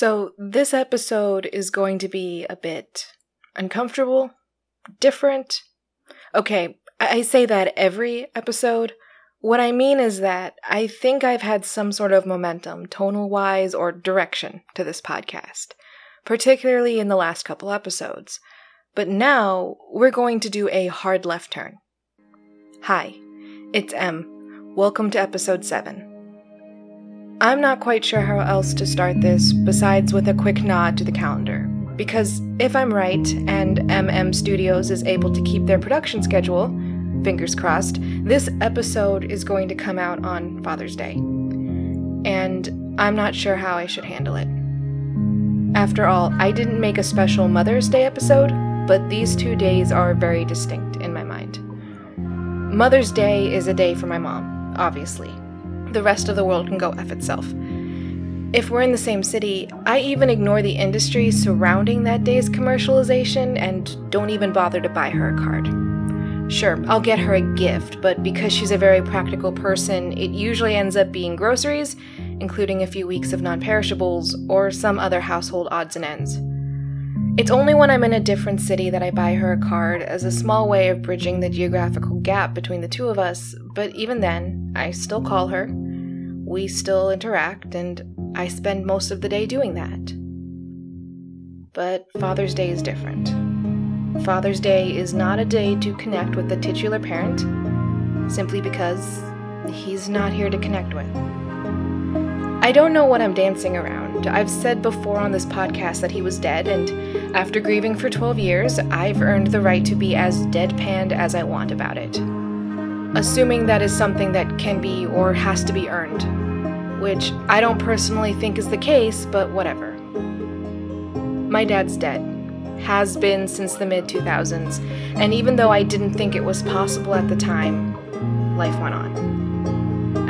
So, this episode is going to be a bit uncomfortable, different. Okay, I say that every episode. What I mean is that I think I've had some sort of momentum, tonal wise, or direction to this podcast, particularly in the last couple episodes. But now we're going to do a hard left turn. Hi, it's M. Welcome to episode 7. I'm not quite sure how else to start this besides with a quick nod to the calendar. Because if I'm right, and MM Studios is able to keep their production schedule, fingers crossed, this episode is going to come out on Father's Day. And I'm not sure how I should handle it. After all, I didn't make a special Mother's Day episode, but these two days are very distinct in my mind. Mother's Day is a day for my mom, obviously the rest of the world can go F itself. If we're in the same city, I even ignore the industry surrounding that day's commercialization and don't even bother to buy her a card. Sure, I'll get her a gift, but because she's a very practical person, it usually ends up being groceries, including a few weeks of non perishables, or some other household odds and ends. It's only when I'm in a different city that I buy her a card as a small way of bridging the geographical gap between the two of us, but even then, I still call her. We still interact, and I spend most of the day doing that. But Father's Day is different. Father's Day is not a day to connect with the titular parent, simply because he's not here to connect with. I don't know what I'm dancing around. I've said before on this podcast that he was dead, and after grieving for 12 years, I've earned the right to be as deadpanned as I want about it. Assuming that is something that can be or has to be earned. Which I don't personally think is the case, but whatever. My dad's dead. Has been since the mid 2000s, and even though I didn't think it was possible at the time, life went on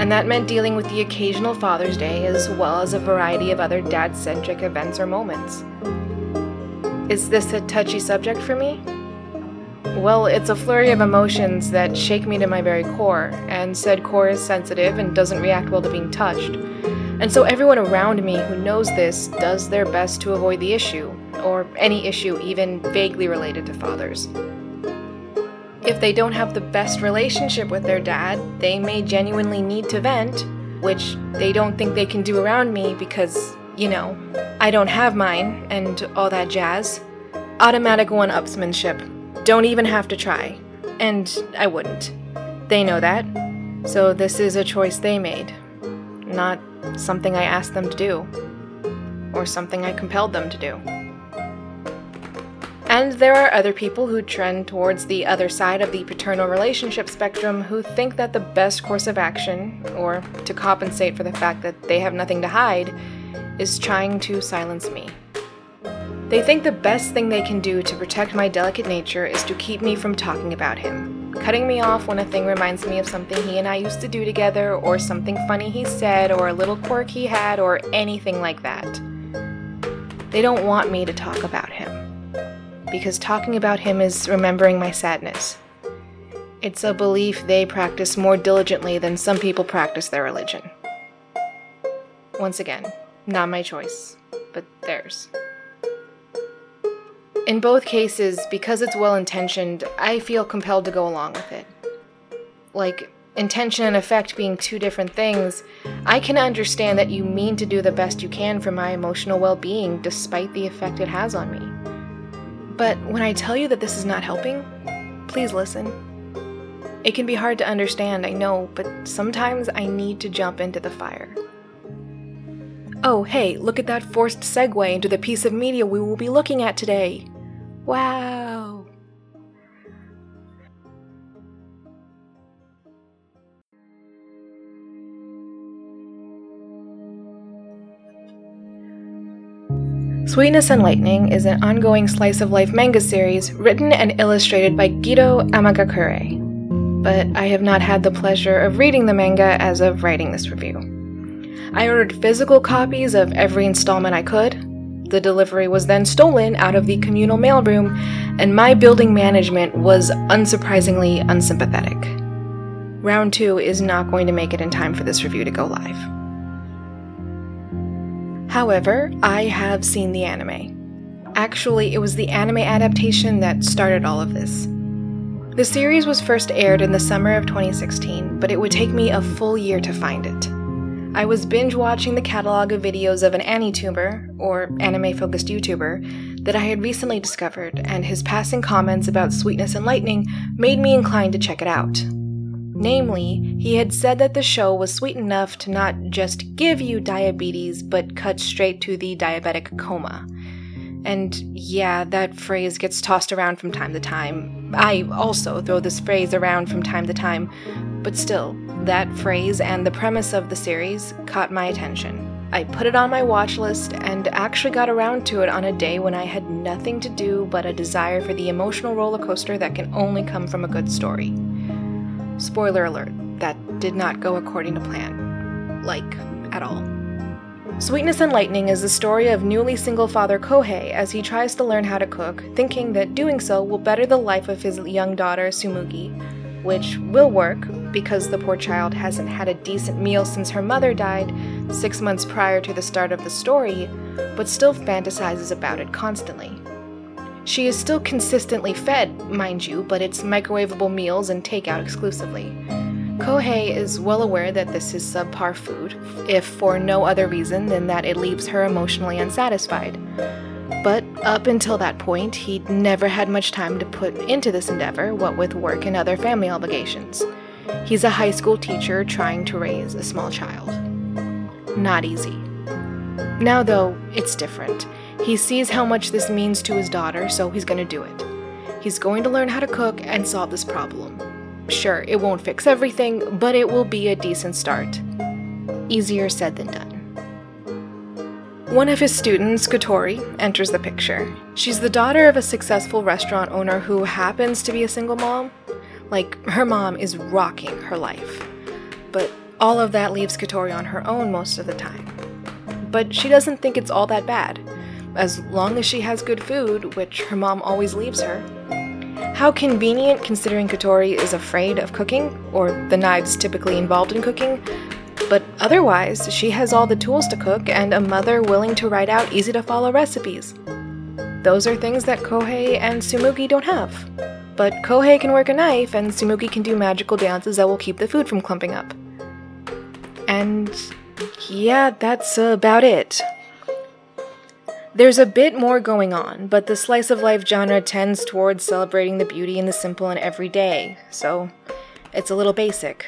and that meant dealing with the occasional Father's Day as well as a variety of other dad centric events or moments. Is this a touchy subject for me? Well, it's a flurry of emotions that shake me to my very core, and said core is sensitive and doesn't react well to being touched. And so everyone around me who knows this does their best to avoid the issue, or any issue even vaguely related to fathers. If they don't have the best relationship with their dad, they may genuinely need to vent, which they don't think they can do around me because, you know, I don't have mine and all that jazz. Automatic one upsmanship. Don't even have to try. And I wouldn't. They know that. So this is a choice they made, not something I asked them to do, or something I compelled them to do. And there are other people who trend towards the other side of the paternal relationship spectrum who think that the best course of action, or to compensate for the fact that they have nothing to hide, is trying to silence me. They think the best thing they can do to protect my delicate nature is to keep me from talking about him, cutting me off when a thing reminds me of something he and I used to do together, or something funny he said, or a little quirk he had, or anything like that. They don't want me to talk about him because talking about him is remembering my sadness. It's a belief they practice more diligently than some people practice their religion. Once again, not my choice, but theirs. In both cases, because it's well intentioned, I feel compelled to go along with it. Like, intention and effect being two different things, I can understand that you mean to do the best you can for my emotional well being despite the effect it has on me. But when I tell you that this is not helping, please listen. It can be hard to understand, I know, but sometimes I need to jump into the fire. Oh, hey, look at that forced segue into the piece of media we will be looking at today. Wow. Sweetness and Lightning is an ongoing slice of life manga series written and illustrated by Gido Amagakure. But I have not had the pleasure of reading the manga as of writing this review. I ordered physical copies of every installment I could. The delivery was then stolen out of the communal mailroom, and my building management was unsurprisingly unsympathetic. Round 2 is not going to make it in time for this review to go live. However, I have seen the anime. Actually, it was the anime adaptation that started all of this. The series was first aired in the summer of 2016, but it would take me a full year to find it. I was binge watching the catalog of videos of an AniTuber, or anime focused YouTuber, that I had recently discovered, and his passing comments about sweetness and lightning made me inclined to check it out. Namely, he had said that the show was sweet enough to not just give you diabetes, but cut straight to the diabetic coma. And yeah, that phrase gets tossed around from time to time. I also throw this phrase around from time to time, but still, that phrase and the premise of the series caught my attention. I put it on my watch list and actually got around to it on a day when I had nothing to do but a desire for the emotional roller coaster that can only come from a good story. Spoiler alert, that did not go according to plan. Like, at all. Sweetness and Lightning is the story of newly single father Kohei as he tries to learn how to cook, thinking that doing so will better the life of his young daughter Tsumugi, which will work because the poor child hasn't had a decent meal since her mother died six months prior to the start of the story, but still fantasizes about it constantly. She is still consistently fed, mind you, but it's microwavable meals and takeout exclusively. Kohei is well aware that this is subpar food, if for no other reason than that it leaves her emotionally unsatisfied. But up until that point, he'd never had much time to put into this endeavor, what with work and other family obligations. He's a high school teacher trying to raise a small child. Not easy. Now, though, it's different. He sees how much this means to his daughter, so he's to do it. He's going to learn how to cook and solve this problem. Sure, it won't fix everything, but it will be a decent start. Easier said than done. One of his students, Kotori, enters the picture. She's the daughter of a successful restaurant owner who happens to be a single mom. Like, her mom is rocking her life. But all of that leaves Kotori on her own most of the time. But she doesn't think it's all that bad, as long as she has good food, which her mom always leaves her. How convenient considering Kotori is afraid of cooking, or the knives typically involved in cooking, but otherwise, she has all the tools to cook and a mother willing to write out easy to follow recipes. Those are things that Kohei and Tsumugi don't have. But Kohei can work a knife, and Tsumugi can do magical dances that will keep the food from clumping up. And yeah, that's about it. There's a bit more going on, but the slice of life genre tends towards celebrating the beauty in the simple and everyday, so it's a little basic.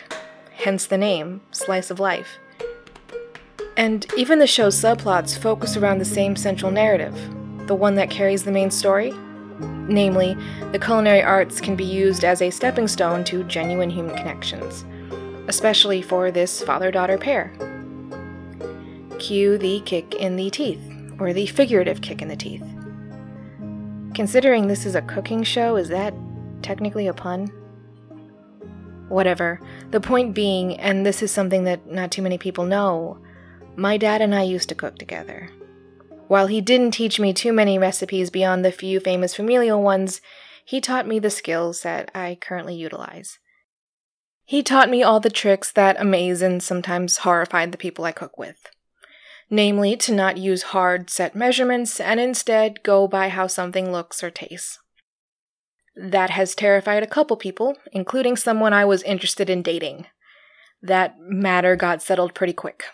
Hence the name, Slice of Life. And even the show's subplots focus around the same central narrative, the one that carries the main story. Namely, the culinary arts can be used as a stepping stone to genuine human connections, especially for this father daughter pair. Cue the kick in the teeth or the figurative kick in the teeth. Considering this is a cooking show, is that technically a pun? Whatever. The point being, and this is something that not too many people know, my dad and I used to cook together. While he didn't teach me too many recipes beyond the few famous familial ones, he taught me the skills that I currently utilize. He taught me all the tricks that amaze and sometimes horrify the people I cook with namely, to not use hard, set measurements and instead go by how something looks or tastes. That has terrified a couple people, including someone I was interested in dating. That matter got settled pretty quick.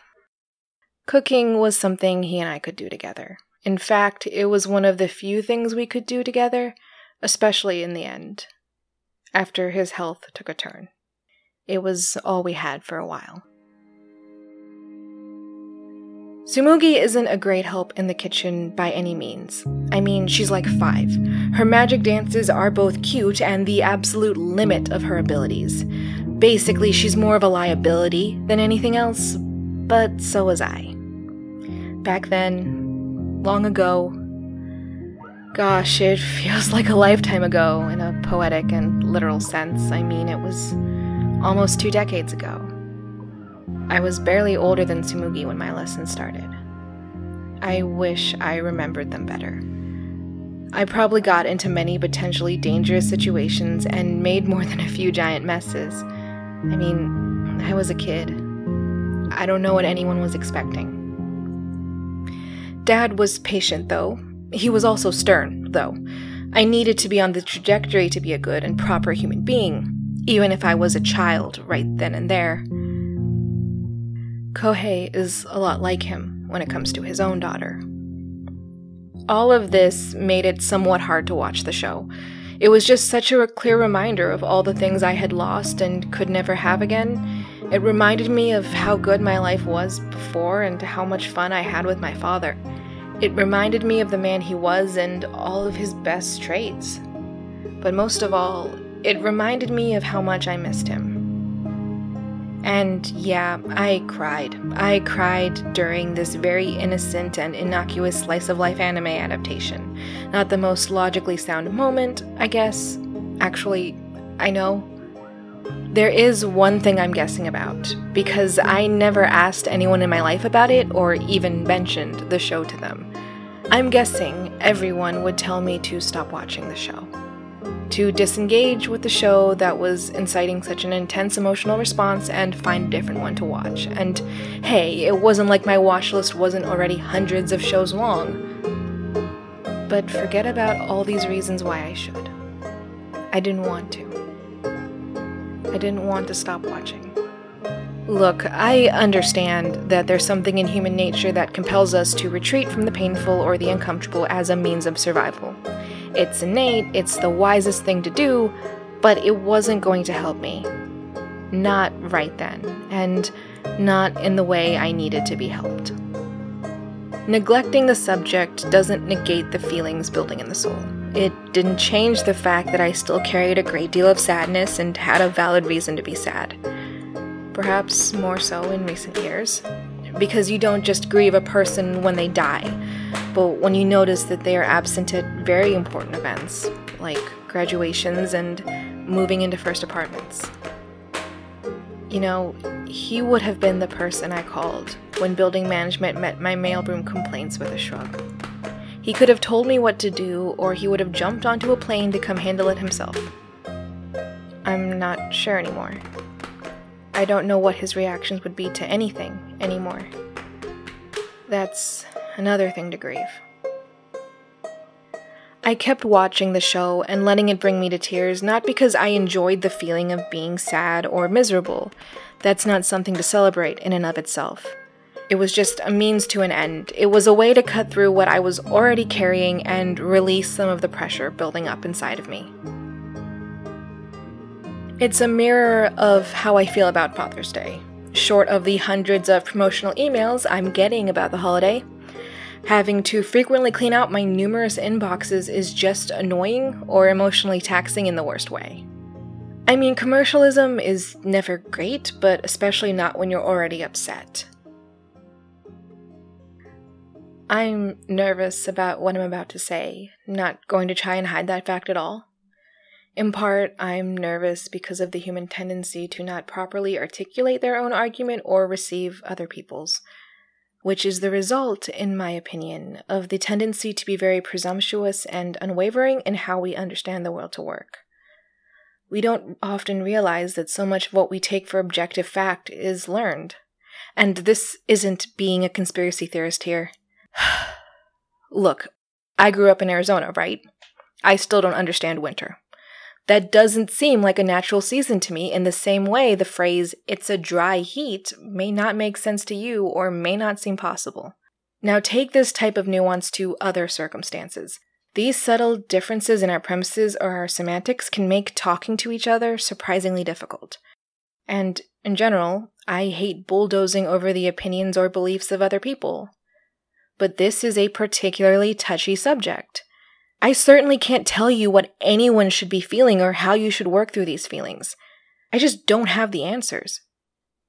Cooking was something he and I could do together. In fact, it was one of the few things we could do together, especially in the end, after his health took a turn. It was all we had for a while. Tsumugi isn't a great help in the kitchen by any means. I mean, she's like five. Her magic dances are both cute and the absolute limit of her abilities. Basically, she's more of a liability than anything else, but so was I. Back then, long ago, gosh, it feels like a lifetime ago in a poetic and literal sense. I mean, it was almost two decades ago. I was barely older than Tsumugi when my lessons started. I wish I remembered them better. I probably got into many potentially dangerous situations and made more than a few giant messes. I mean, I was a kid. I don't know what anyone was expecting. Dad was patient, though. He was also stern, though. I needed to be on the trajectory to be a good and proper human being, even if I was a child right then and there. Kohei is a lot like him when it comes to his own daughter. All of this made it somewhat hard to watch the show. It was just such a clear reminder of all the things I had lost and could never have again. It reminded me of how good my life was before and how much fun I had with my father. It reminded me of the man he was and all of his best traits. But most of all, it reminded me of how much I missed him. And yeah, I cried. I cried during this very innocent and innocuous slice of life anime adaptation. Not the most logically sound moment, I guess. Actually, I know. There is one thing I'm guessing about, because I never asked anyone in my life about it or even mentioned the show to them. I'm guessing everyone would tell me to stop watching the show. To disengage with the show that was inciting such an intense emotional response and find a different one to watch. And hey, it wasn't like my watch list wasn't already hundreds of shows long. But forget about all these reasons why I should. I didn't want to. I didn't want to stop watching. Look, I understand that there's something in human nature that compels us to retreat from the painful or the uncomfortable as a means of survival. It's innate, it's the wisest thing to do, but it wasn't going to help me. Not right then, and not in the way I needed to be helped. Neglecting the subject doesn't negate the feelings building in the soul. It didn't change the fact that I still carried a great deal of sadness and had a valid reason to be sad. Perhaps more so in recent years. Because you don't just grieve a person when they die, but when you notice that they are absent at very important events, like graduations and moving into first apartments. You know, he would have been the person I called when building management met my mailroom complaints with a shrug. He could have told me what to do, or he would have jumped onto a plane to come handle it himself. I'm not sure anymore. I don't know what his reactions would be to anything anymore. That's another thing to grieve. I kept watching the show and letting it bring me to tears, not because I enjoyed the feeling of being sad or miserable. That's not something to celebrate in and of itself. It was just a means to an end. It was a way to cut through what I was already carrying and release some of the pressure building up inside of me. It's a mirror of how I feel about Father's Day. Short of the hundreds of promotional emails I'm getting about the holiday, having to frequently clean out my numerous inboxes is just annoying or emotionally taxing in the worst way. I mean, commercialism is never great, but especially not when you're already upset. I'm nervous about what I'm about to say, not going to try and hide that fact at all. In part, I'm nervous because of the human tendency to not properly articulate their own argument or receive other people's, which is the result, in my opinion, of the tendency to be very presumptuous and unwavering in how we understand the world to work. We don't often realize that so much of what we take for objective fact is learned. And this isn't being a conspiracy theorist here. Look, I grew up in Arizona, right? I still don't understand winter. That doesn't seem like a natural season to me in the same way the phrase, it's a dry heat, may not make sense to you or may not seem possible. Now take this type of nuance to other circumstances. These subtle differences in our premises or our semantics can make talking to each other surprisingly difficult. And in general, I hate bulldozing over the opinions or beliefs of other people but this is a particularly touchy subject. I certainly can't tell you what anyone should be feeling or how you should work through these feelings. I just don't have the answers.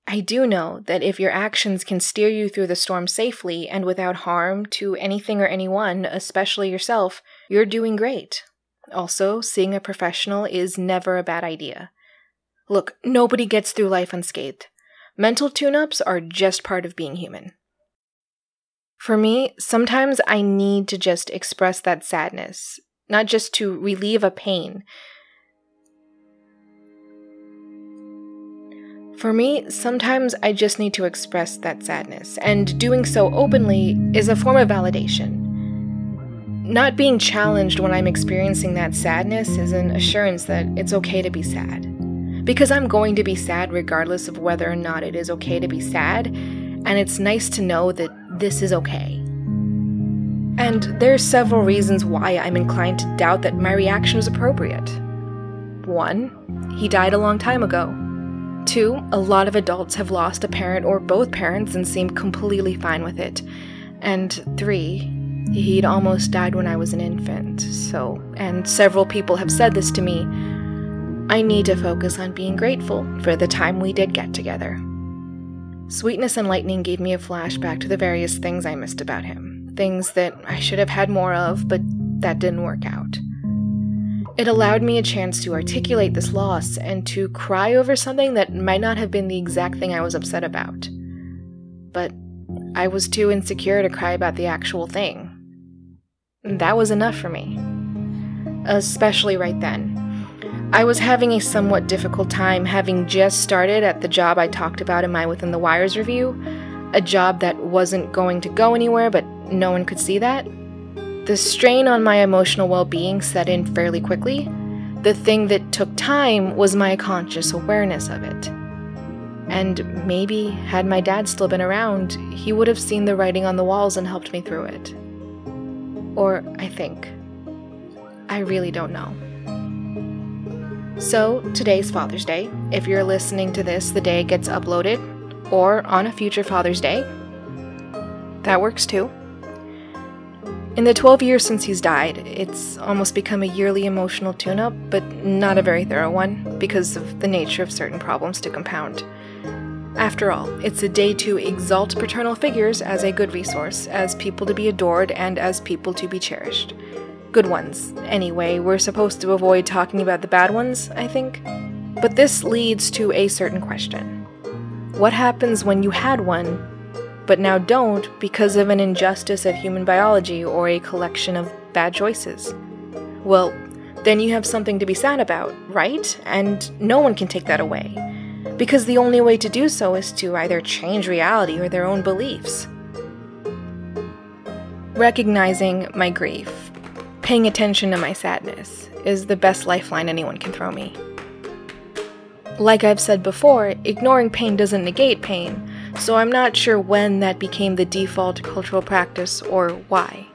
I do know that if your actions can steer you through the storm safely and without harm to anything or anyone, especially yourself, you're doing great. Also, seeing a professional is never a bad idea. Look, nobody gets through life unscathed. Mental tune ups are just part of being human. For me, sometimes I need to just express that sadness, not just to relieve a pain. For me, sometimes I just need to express that sadness, and doing so openly is a form of validation. Not being challenged when I'm experiencing that sadness is an assurance that it's okay to be sad. Because I'm going to be sad regardless of whether or not it is okay to be sad, and it's nice to know that this is okay. And there are several reasons why I'm inclined to doubt that my reaction was appropriate. One, he died a long time ago. Two, a lot of adults have lost a parent or both parents and seem completely fine with it. And three, he'd almost died when I was an infant, so, and several people have said this to me, I need to focus on being grateful for the time we did get together. Sweetness and Lightning gave me a flashback to the various things I missed about him, things that I should have had more of, but that didn't work out. It allowed me a chance to articulate this loss and to cry over something that might not have been the exact thing I was upset about. But I was too insecure to cry about the actual thing. That was enough for me. Especially right then. I was having a somewhat difficult time having just started at the job I talked about in my Within the Wires review, a job that wasn't going to go anywhere, but no one could see that. The strain on my emotional well being set in fairly quickly. The thing that took time was my conscious awareness of it. And maybe, had my dad still been around, he would have seen the writing on the walls and helped me through it. Or I think. I really don't know. So, today's Father's Day. If you're listening to this the day it gets uploaded, or on a future Father's Day, that works too. In the 12 years since he's died, it's almost become a yearly emotional tune up, but not a very thorough one, because of the nature of certain problems to compound. After all, it's a day to exalt paternal figures as a good resource, as people to be adored, and as people to be cherished. Good ones. Anyway, we're supposed to avoid talking about the bad ones, I think. But this leads to a certain question What happens when you had one but now don't because of an injustice of human biology or a collection of bad choices. Well, then you have something to be sad about, right? And no one can take that away. Because the only way to do so is to either change reality or their own beliefs. Recognizing my grief, paying attention to my sadness, is the best lifeline anyone can throw me. Like I've said before, ignoring pain doesn't negate pain, so I'm not sure when that became the default cultural practice or why.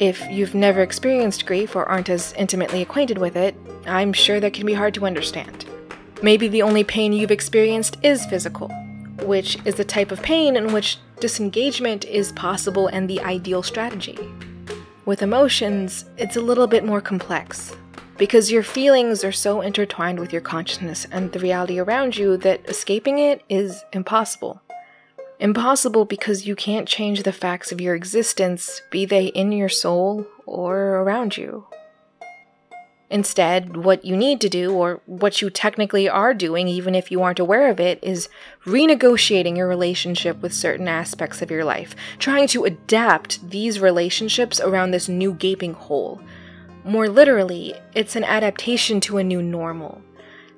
If you've never experienced grief or aren't as intimately acquainted with it, I'm sure that can be hard to understand. Maybe the only pain you've experienced is physical, which is the type of pain in which disengagement is possible and the ideal strategy. With emotions, it's a little bit more complex because your feelings are so intertwined with your consciousness and the reality around you that escaping it is impossible. Impossible because you can't change the facts of your existence, be they in your soul or around you. Instead, what you need to do, or what you technically are doing, even if you aren't aware of it, is renegotiating your relationship with certain aspects of your life, trying to adapt these relationships around this new gaping hole more literally, it's an adaptation to a new normal.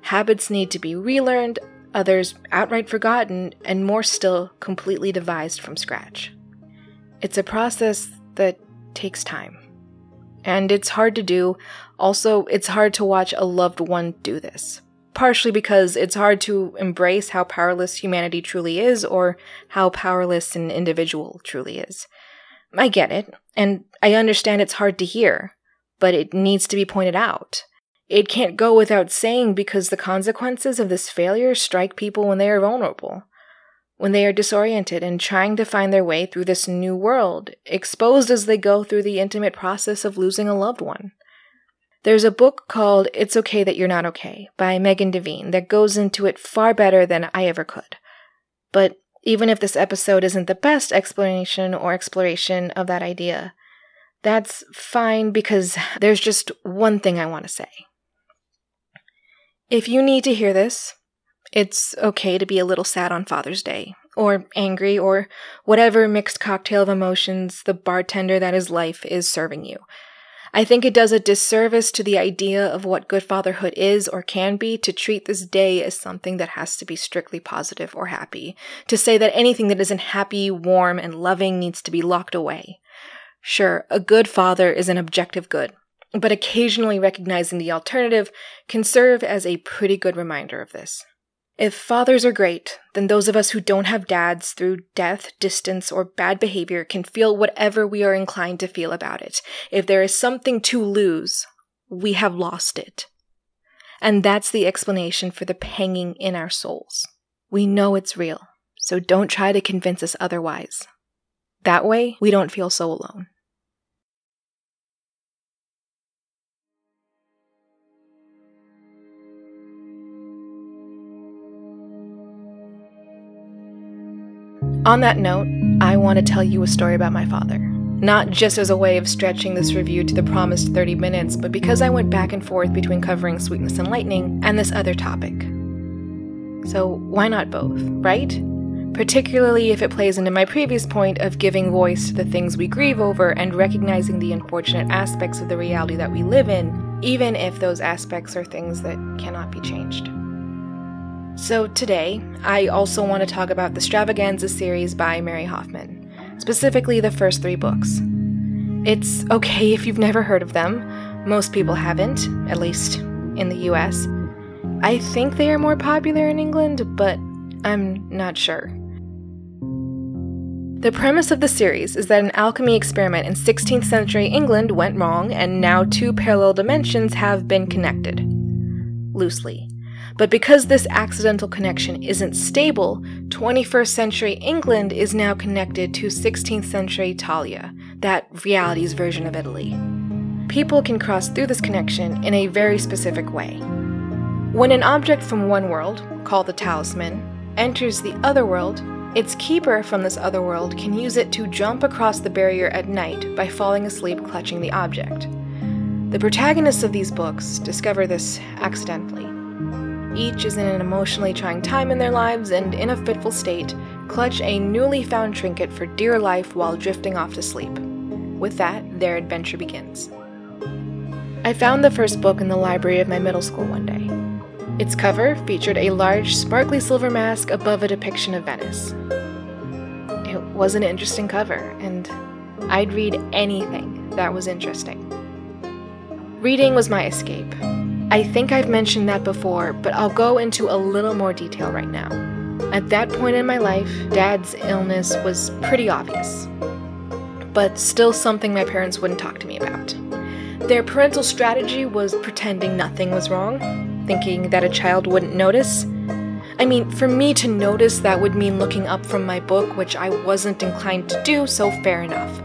Habits need to be relearned, others outright forgotten, and more still completely devised from scratch. It's a process that takes time. And it's hard to do. Also, it's hard to watch a loved one do this. Partially because it's hard to embrace how powerless humanity truly is or how powerless an individual truly is. I get it, and I understand it's hard to hear but it needs to be pointed out. It can't go without saying because the consequences of this failure strike people when they are vulnerable, when they are disoriented and trying to find their way through this new world, exposed as they go through the intimate process of losing a loved one. There's a book called It's Okay That You're Not Okay by Megan Devine that goes into it far better than I ever could. But even if this episode isn't the best explanation or exploration of that idea, that's fine because there's just one thing I want to say. If you need to hear this, it's okay to be a little sad on Father's Day, or angry, or whatever mixed cocktail of emotions the bartender that is life is serving you. I think it does a disservice to the idea of what good fatherhood is or can be to treat this day as something that has to be strictly positive or happy, to say that anything that isn't happy, warm, and loving needs to be locked away. Sure, a good father is an objective good, but occasionally recognizing the alternative can serve as a pretty good reminder of this. If fathers are great, then those of us who don't have dads through death, distance, or bad behavior can feel whatever we are inclined to feel about it. If there is something to lose, we have lost it. And that's the explanation for the panging in our souls. We know it's real, so don't try to convince us otherwise. That way, we don't feel so alone. On that note, I want to tell you a story about my father. Not just as a way of stretching this review to the promised 30 minutes, but because I went back and forth between covering Sweetness and Lightning and this other topic. So, why not both, right? Particularly if it plays into my previous point of giving voice to the things we grieve over and recognizing the unfortunate aspects of the reality that we live in, even if those aspects are things that cannot be changed. So, today, I also want to talk about the Stravaganza series by Mary Hoffman, specifically the first three books. It's okay if you've never heard of them, most people haven't, at least in the US. I think they are more popular in England, but I'm not sure. The premise of the series is that an alchemy experiment in 16th century England went wrong, and now two parallel dimensions have been connected. Loosely. But because this accidental connection isn't stable, 21st century England is now connected to 16th century Italia, that reality's version of Italy. People can cross through this connection in a very specific way. When an object from one world, called the talisman, enters the other world, its keeper from this other world can use it to jump across the barrier at night by falling asleep clutching the object. The protagonists of these books discover this accidentally. Each is in an emotionally trying time in their lives and, in a fitful state, clutch a newly found trinket for dear life while drifting off to sleep. With that, their adventure begins. I found the first book in the library of my middle school one day. Its cover featured a large, sparkly silver mask above a depiction of Venice. It was an interesting cover, and I'd read anything that was interesting. Reading was my escape, I think I've mentioned that before, but I'll go into a little more detail right now. At that point in my life, Dad's illness was pretty obvious, but still something my parents wouldn't talk to me about. Their parental strategy was pretending nothing was wrong, thinking that a child wouldn't notice. I mean, for me to notice, that would mean looking up from my book, which I wasn't inclined to do, so fair enough.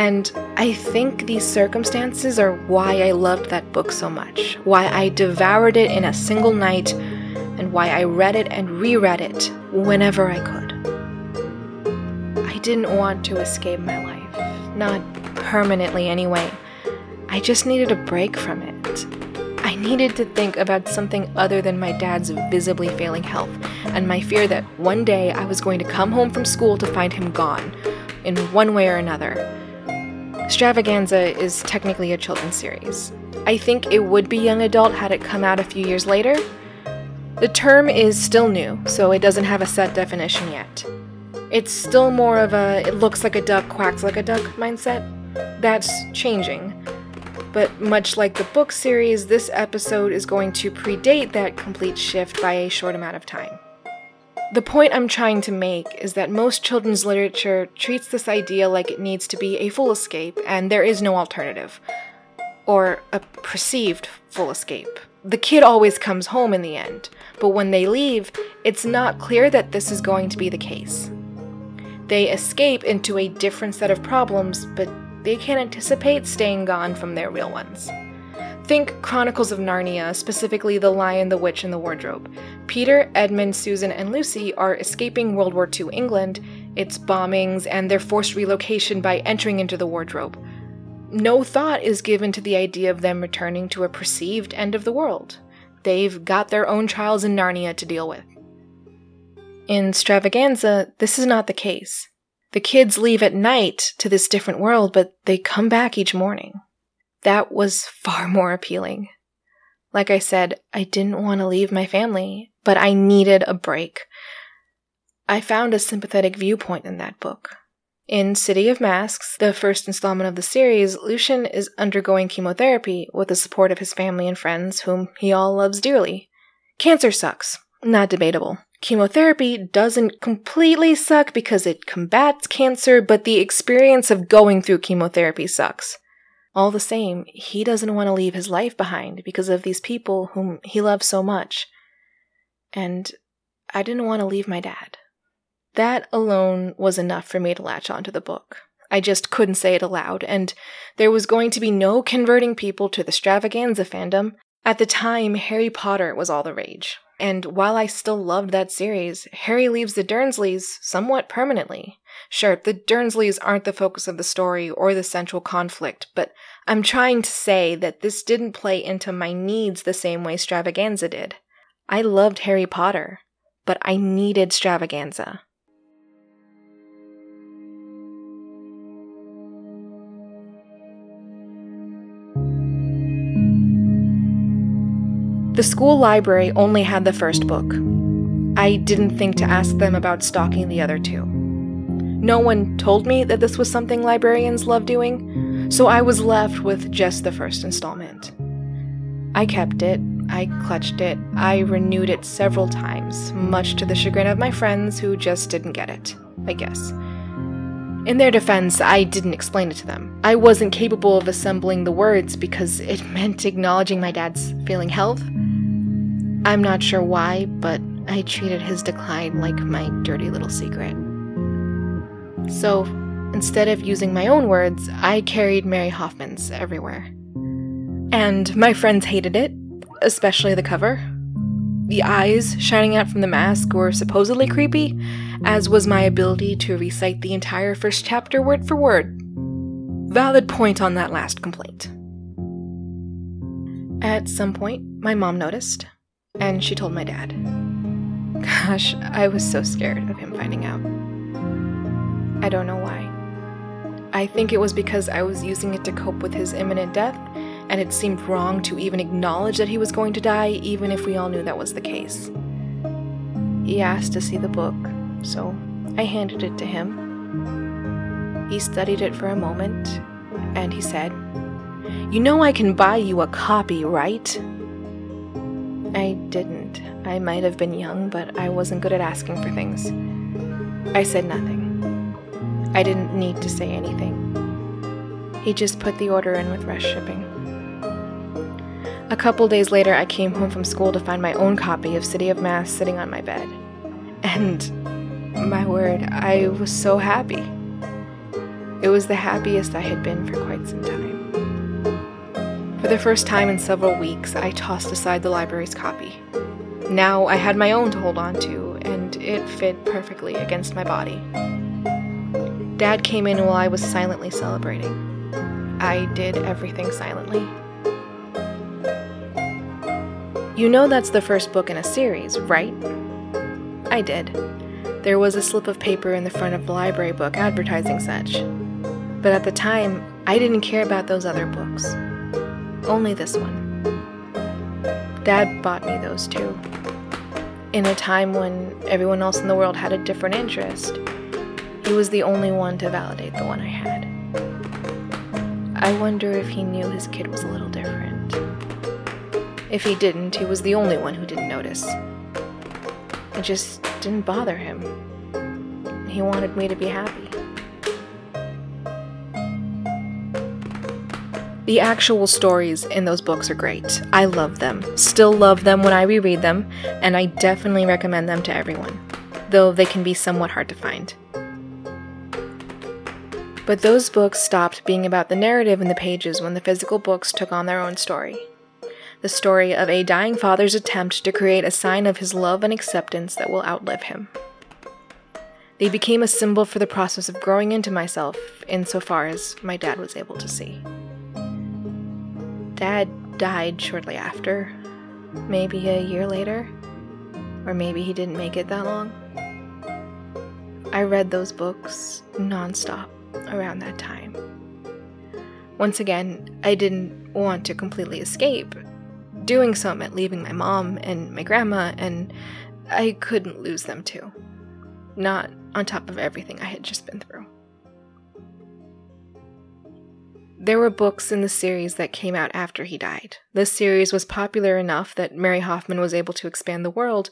And I think these circumstances are why I loved that book so much, why I devoured it in a single night, and why I read it and reread it whenever I could. I didn't want to escape my life, not permanently anyway. I just needed a break from it. I needed to think about something other than my dad's visibly failing health and my fear that one day I was going to come home from school to find him gone, in one way or another Stravaganza is technically a children's series. I think it would be young adult had it come out a few years later. The term is still new, so it doesn't have a set definition yet. It's still more of a it looks like a duck, quacks like a duck mindset. That's changing. But much like the book series, this episode is going to predate that complete shift by a short amount of time. The point I'm trying to make is that most children's literature treats this idea like it needs to be a full escape, and there is no alternative. Or a perceived full escape. The kid always comes home in the end, but when they leave, it's not clear that this is going to be the case. They escape into a different set of problems, but they can't anticipate staying gone from their real ones. Think Chronicles of Narnia, specifically The Lion, the Witch, and the Wardrobe. Peter, Edmund, Susan, and Lucy are escaping World War II England, its bombings, and their forced relocation by entering into the wardrobe. No thought is given to the idea of them returning to a perceived end of the world. They've got their own trials in Narnia to deal with. In Stravaganza, this is not the case. The kids leave at night to this different world, but they come back each morning. That was far more appealing. Like I said, I didn't want to leave my family, but I needed a break. I found a sympathetic viewpoint in that book. In City of Masks, the first installment of the series, Lucien is undergoing chemotherapy with the support of his family and friends, whom he all loves dearly. Cancer sucks. Not debatable. Chemotherapy doesn't completely suck because it combats cancer, but the experience of going through chemotherapy sucks. All the same, he doesn't want to leave his life behind because of these people whom he loves so much. And I didn't want to leave my dad. That alone was enough for me to latch onto the book. I just couldn't say it aloud, and there was going to be no converting people to the stravaganza fandom. At the time, Harry Potter was all the rage. And while I still loved that series, Harry leaves the Dursleys somewhat permanently. Sure, the Dursleys aren't the focus of the story or the central conflict, but I'm trying to say that this didn't play into my needs the same way Stravaganza did. I loved Harry Potter, but I needed Stravaganza. The school library only had the first book. I didn't think to ask them about stocking the other two. No one told me that this was something librarians love doing, so I was left with just the first installment. I kept it, I clutched it, I renewed it several times, much to the chagrin of my friends who just didn't get it, I guess. In their defense, I didn't explain it to them. I wasn't capable of assembling the words because it meant acknowledging my dad's failing health I'm not sure why, but I treated his decline like my dirty little secret. So, instead of using my own words, I carried Mary Hoffman's everywhere. And my friends hated it, especially the cover. The eyes shining out from the mask were supposedly creepy, as was my ability to recite the entire first chapter word for word. Valid point on that last complaint. At some point, my mom noticed, and she told my dad. Gosh, I was so scared of him finding out. I don't know why. I think it was because I was using it to cope with his imminent death, and it seemed wrong to even acknowledge that he was going to die, even if we all knew that was the case. He asked to see the book, so I handed it to him. He studied it for a moment, and he said, You know I can buy you a copy, right? I didn't. I might have been young, but I wasn't good at asking for things. I said nothing. I didn't need to say anything. He just put the order in with rush shipping. A couple days later, I came home from school to find my own copy of City of Masks sitting on my bed. And, my word, I was so happy. It was the happiest I had been for quite some time. For the first time in several weeks, I tossed aside the library's copy. Now I had my own to hold on to, and it fit perfectly against my body. Dad came in while I was silently celebrating. I did everything silently. You know that's the first book in a series, right? I did. There was a slip of paper in the front of the library book advertising such. But at the time, I didn't care about those other books. Only this one. Dad bought me those two. In a time when everyone else in the world had a different interest, he was the only one to validate the one I had. I wonder if he knew his kid was a little different. If he didn't, he was the only one who didn't notice. It just didn't bother him. He wanted me to be happy. The actual stories in those books are great. I love them. Still love them when I reread them, and I definitely recommend them to everyone, though they can be somewhat hard to find. But those books stopped being about the narrative in the pages when the physical books took on their own story. The story of a dying father's attempt to create a sign of his love and acceptance that will outlive him. They became a symbol for the process of growing into myself, insofar as my dad was able to see. Dad died shortly after, maybe a year later, or maybe he didn't make it that long. I read those books nonstop around that time. Once again, I didn't want to completely escape. Doing so meant leaving my mom and my grandma, and I couldn't lose them too. Not on top of everything I had just been through. There were books in the series that came out after he died. This series was popular enough that Mary Hoffman was able to expand the world,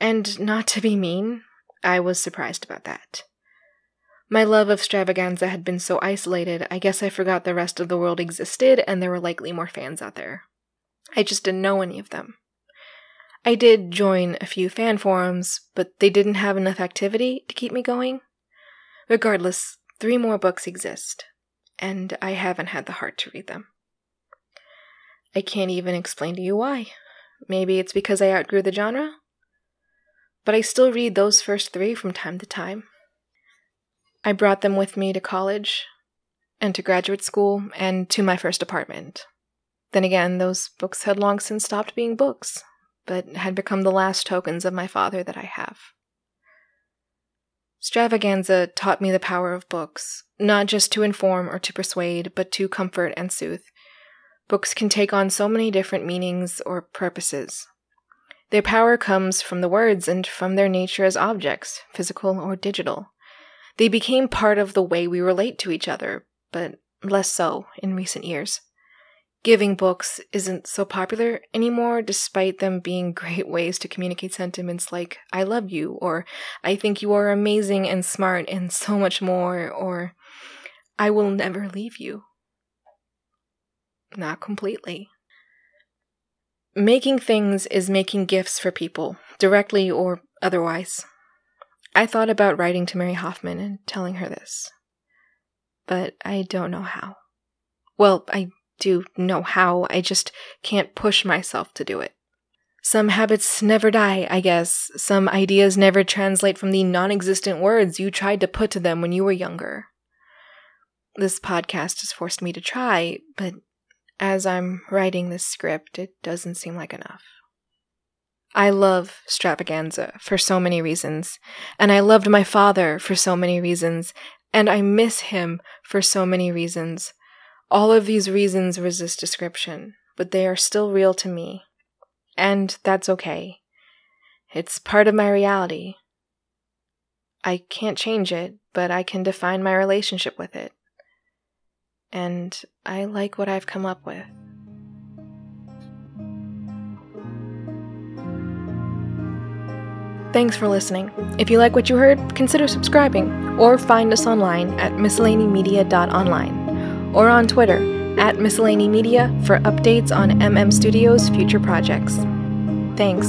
and not to be mean, I was surprised about that. My love of Stravaganza had been so isolated, I guess I forgot the rest of the world existed and there were likely more fans out there. I just didn't know any of them. I did join a few fan forums, but they didn't have enough activity to keep me going. Regardless, three more books exist, and I haven't had the heart to read them. I can't even explain to you why. Maybe it's because I outgrew the genre? But I still read those first three from time to time. I brought them with me to college, and to graduate school, and to my first apartment. Then again, those books had long since stopped being books, but had become the last tokens of my father that I have. Stravaganza taught me the power of books, not just to inform or to persuade, but to comfort and soothe. Books can take on so many different meanings or purposes. Their power comes from the words and from their nature as objects, physical or digital. They became part of the way we relate to each other, but less so in recent years giving books isn't so popular anymore, despite them being great ways to communicate sentiments like, I love you, or I think you are amazing and smart and so much more, or I will never leave you. Not completely. Making things is making gifts for people, directly or otherwise. I thought about writing to Mary Hoffman and telling her this, but I don't know how. Well, I do know how, I just can't push myself to do it. Some habits never die, I guess. Some ideas never translate from the non existent words you tried to put to them when you were younger. This podcast has forced me to try, but as I'm writing this script, it doesn't seem like enough. I love Stravaganza for so many reasons, and I loved my father for so many reasons, and I miss him for so many reasons. All of these reasons resist description, but they are still real to me. And that's okay. It's part of my reality. I can't change it, but I can define my relationship with it. And I like what I've come up with. Thanks for listening. If you like what you heard, consider subscribing or find us online at miscellanymedia.online or on Twitter at miscellanymedia for updates on MM Studios' future projects. Thanks.